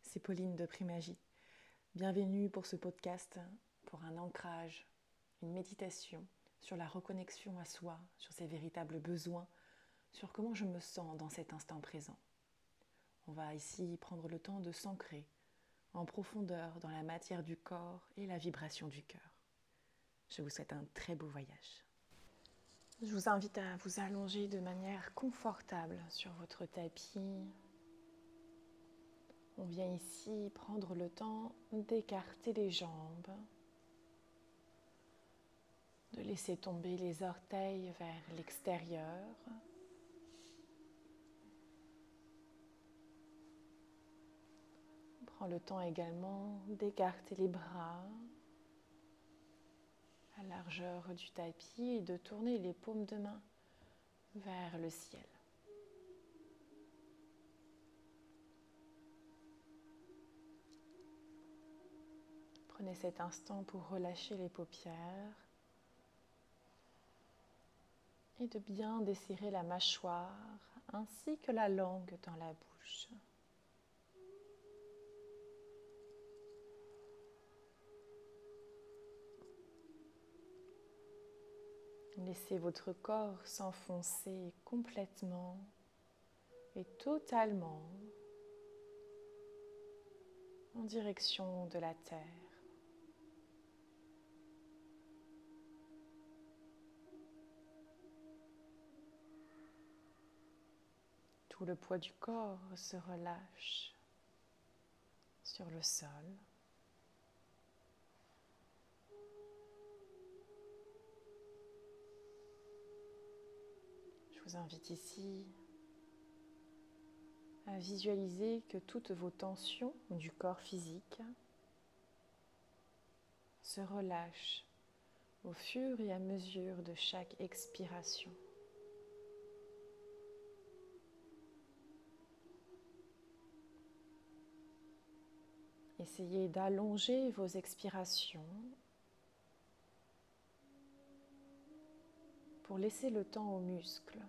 C'est Pauline de Primagie. Bienvenue pour ce podcast, pour un ancrage, une méditation sur la reconnexion à soi, sur ses véritables besoins, sur comment je me sens dans cet instant présent. On va ici prendre le temps de s'ancrer en profondeur dans la matière du corps et la vibration du cœur. Je vous souhaite un très beau voyage. Je vous invite à vous allonger de manière confortable sur votre tapis on vient ici prendre le temps d'écarter les jambes, de laisser tomber les orteils vers l'extérieur. On prend le temps également d'écarter les bras à largeur du tapis et de tourner les paumes de main vers le ciel. Prenez cet instant pour relâcher les paupières et de bien desserrer la mâchoire ainsi que la langue dans la bouche. Laissez votre corps s'enfoncer complètement et totalement en direction de la terre. Tout le poids du corps se relâche sur le sol. Je vous invite ici à visualiser que toutes vos tensions du corps physique se relâchent au fur et à mesure de chaque expiration. Essayez d'allonger vos expirations pour laisser le temps aux muscles,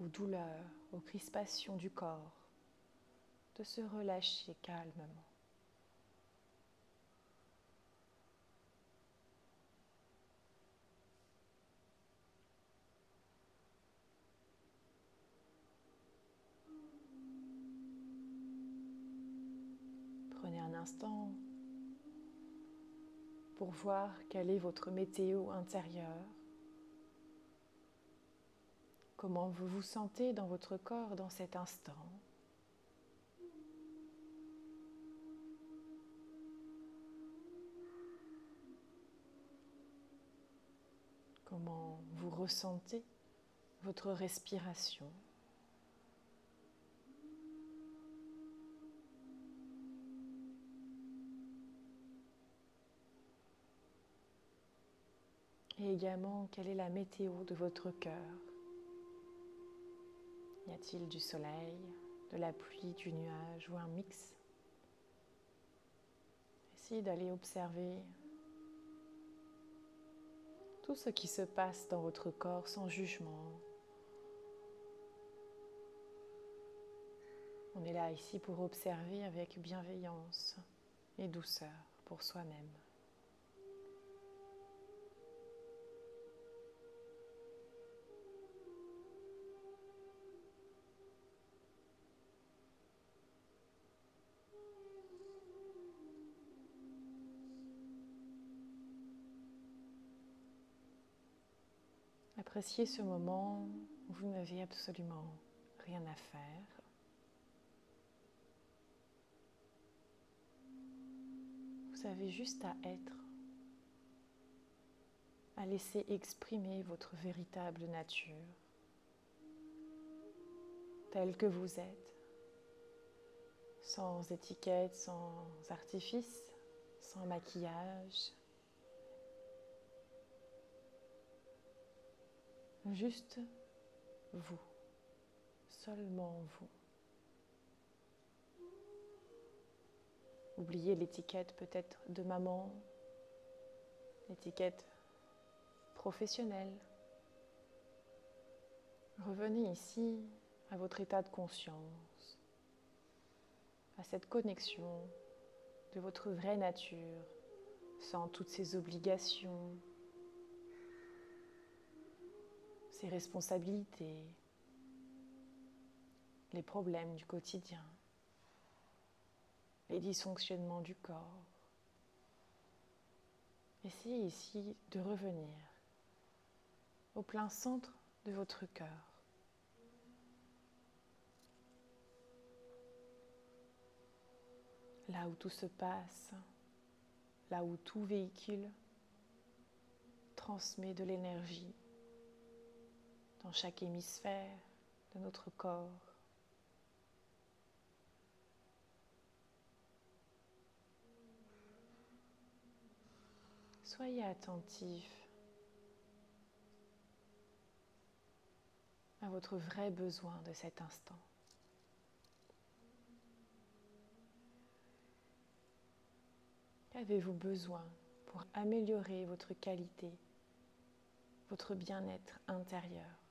aux douleurs, aux crispations du corps de se relâcher calmement. Pour voir quelle est votre météo intérieure, comment vous vous sentez dans votre corps dans cet instant. Comment vous ressentez votre respiration. Et également, quelle est la météo de votre cœur? Y a-t-il du soleil, de la pluie, du nuage ou un mix? Essayez d'aller observer tout ce qui se passe dans votre corps sans jugement. On est là ici pour observer avec bienveillance et douceur pour soi-même. Appréciez ce moment où vous n'avez absolument rien à faire? Vous avez juste à être, à laisser exprimer votre véritable nature, telle que vous êtes, sans étiquette, sans artifice, sans maquillage, Juste vous, seulement vous. Oubliez l'étiquette peut-être de maman, l'étiquette professionnelle. Revenez ici à votre état de conscience, à cette connexion de votre vraie nature, sans toutes ces obligations, ces responsabilités, les problèmes du quotidien, les dysfonctionnements du corps. Essayez ici de revenir au plein centre de votre cœur. Là où tout se passe, là où tout véhicule transmet de l'énergie dans chaque hémisphère de notre corps. Soyez attentif à votre vrai besoin de cet instant. Qu'avez-vous besoin pour améliorer votre qualité, votre bien-être intérieur?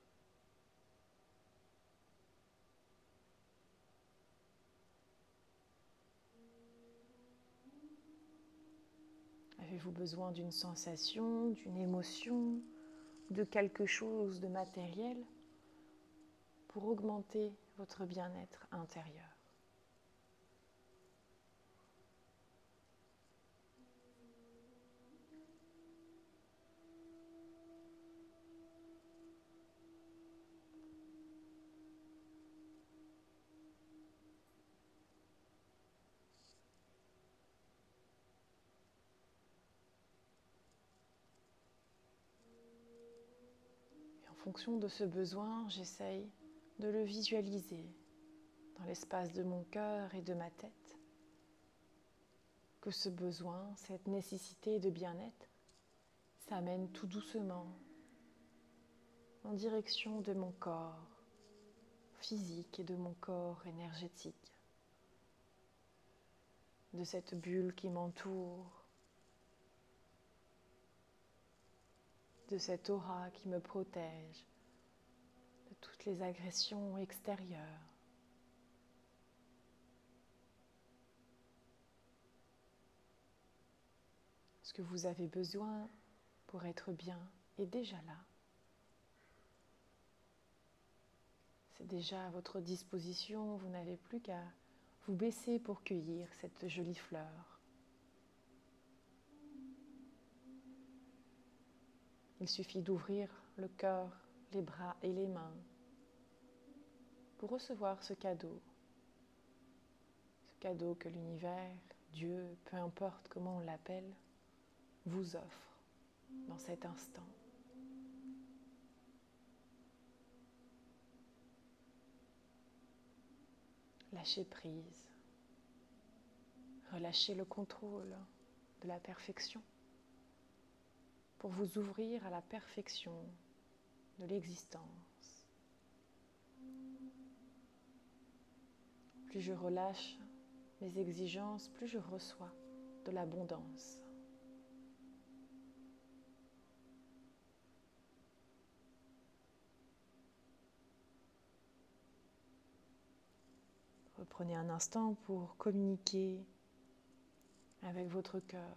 Avez-vous besoin d'une sensation, d'une émotion, de quelque chose de matériel pour augmenter votre bien-être intérieur? Fonction de ce besoin, j'essaye de le visualiser dans l'espace de mon cœur et de ma tête. Que ce besoin, cette nécessité de bien-être, s'amène tout doucement en direction de mon corps physique et de mon corps énergétique, de cette bulle qui m'entoure, de cette aura qui me protège de toutes les agressions extérieures. Ce que vous avez besoin pour être bien est déjà là? C'est déjà à votre disposition, vous n'avez plus qu'à vous baisser pour cueillir cette jolie fleur. Il suffit d'ouvrir le cœur, les bras et les mains pour recevoir ce cadeau. Ce cadeau que l'univers, Dieu, peu importe comment on l'appelle, vous offre dans cet instant. Lâchez prise. Relâchez le contrôle de la perfection pour vous ouvrir à la perfection de l'existence. Plus je relâche mes exigences, plus je reçois de l'abondance. Reprenez un instant pour communiquer avec votre cœur.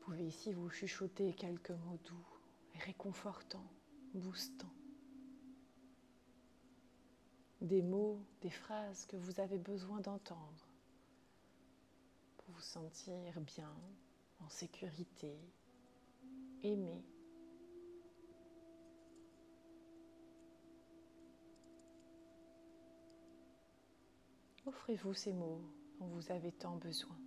Vous pouvez ici vous chuchoter quelques mots doux, réconfortants, boostants. Des mots, des phrases que vous avez besoin d'entendre pour vous sentir bien, en sécurité, aimé. Offrez-vous ces mots dont vous avez tant besoin.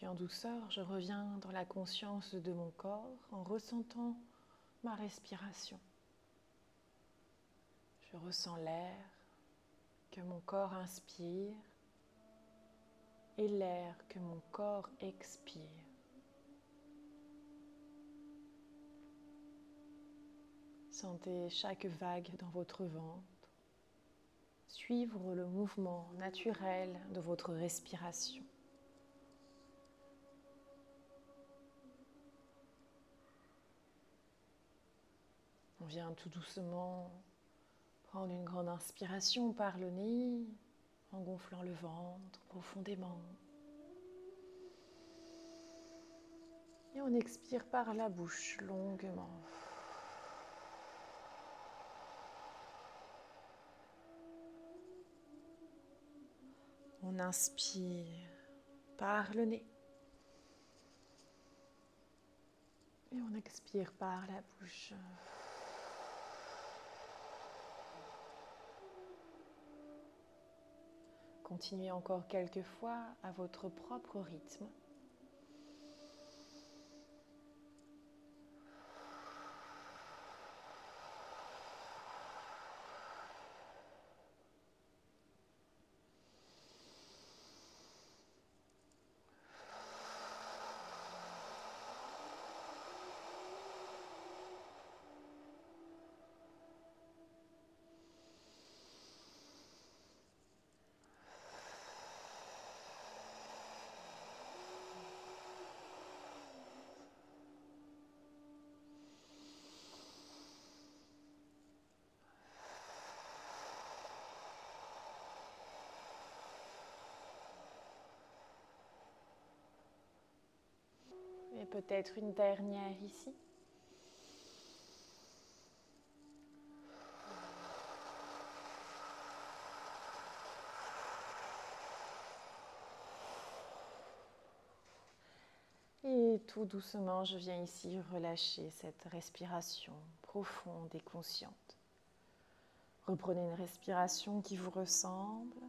Puis en douceur, je reviens dans la conscience de mon corps en ressentant ma respiration. Je ressens l'air que mon corps inspire et l'air que mon corps expire. Sentez chaque vague dans votre ventre. Suivre le mouvement naturel de votre respiration. On vient tout doucement prendre une grande inspiration par le nez en gonflant le ventre profondément. Et on expire par la bouche longuement. On inspire par le nez. Et on expire par la bouche. Continuez encore quelques fois à votre propre rythme. Peut-être une dernière ici. Et tout doucement, je viens ici relâcher cette respiration profonde et consciente. Reprenez une respiration qui vous ressemble,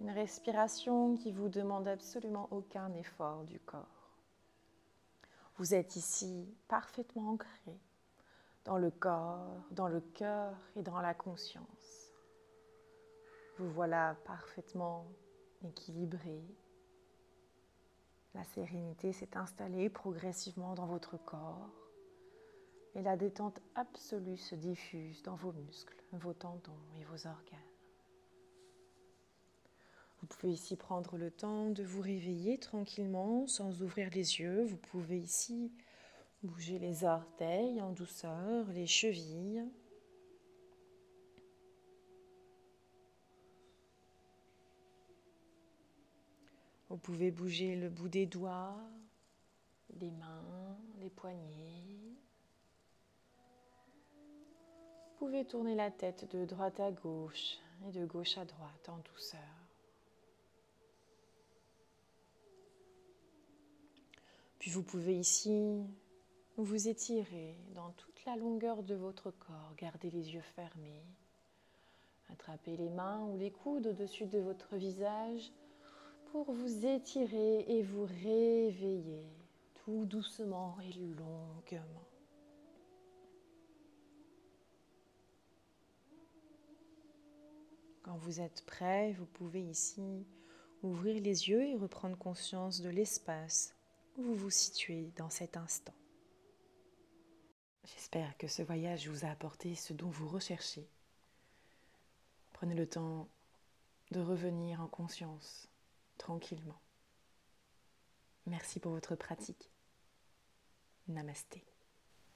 une respiration qui vous demande absolument aucun effort du corps. Vous êtes ici parfaitement ancré dans le corps, dans le cœur et dans la conscience. Vous voilà parfaitement équilibré. La sérénité s'est installée progressivement dans votre corps et la détente absolue se diffuse dans vos muscles, vos tendons et vos organes. Vous pouvez ici prendre le temps de vous réveiller tranquillement sans ouvrir les yeux. Vous pouvez ici bouger les orteils en douceur, les chevilles. Vous pouvez bouger le bout des doigts, les mains, les poignets. Vous pouvez tourner la tête de droite à gauche et de gauche à droite en douceur. Puis vous pouvez ici vous étirer dans toute la longueur de votre corps, garder les yeux fermés, attraper les mains ou les coudes au-dessus de votre visage pour vous étirer et vous réveiller tout doucement et longuement. Quand vous êtes prêt, vous pouvez ici ouvrir les yeux et reprendre conscience de l'espace vous vous situez dans cet instant. J'espère que ce voyage vous a apporté ce dont vous recherchez. Prenez le temps de revenir en conscience tranquillement. Merci pour votre pratique. Namasté.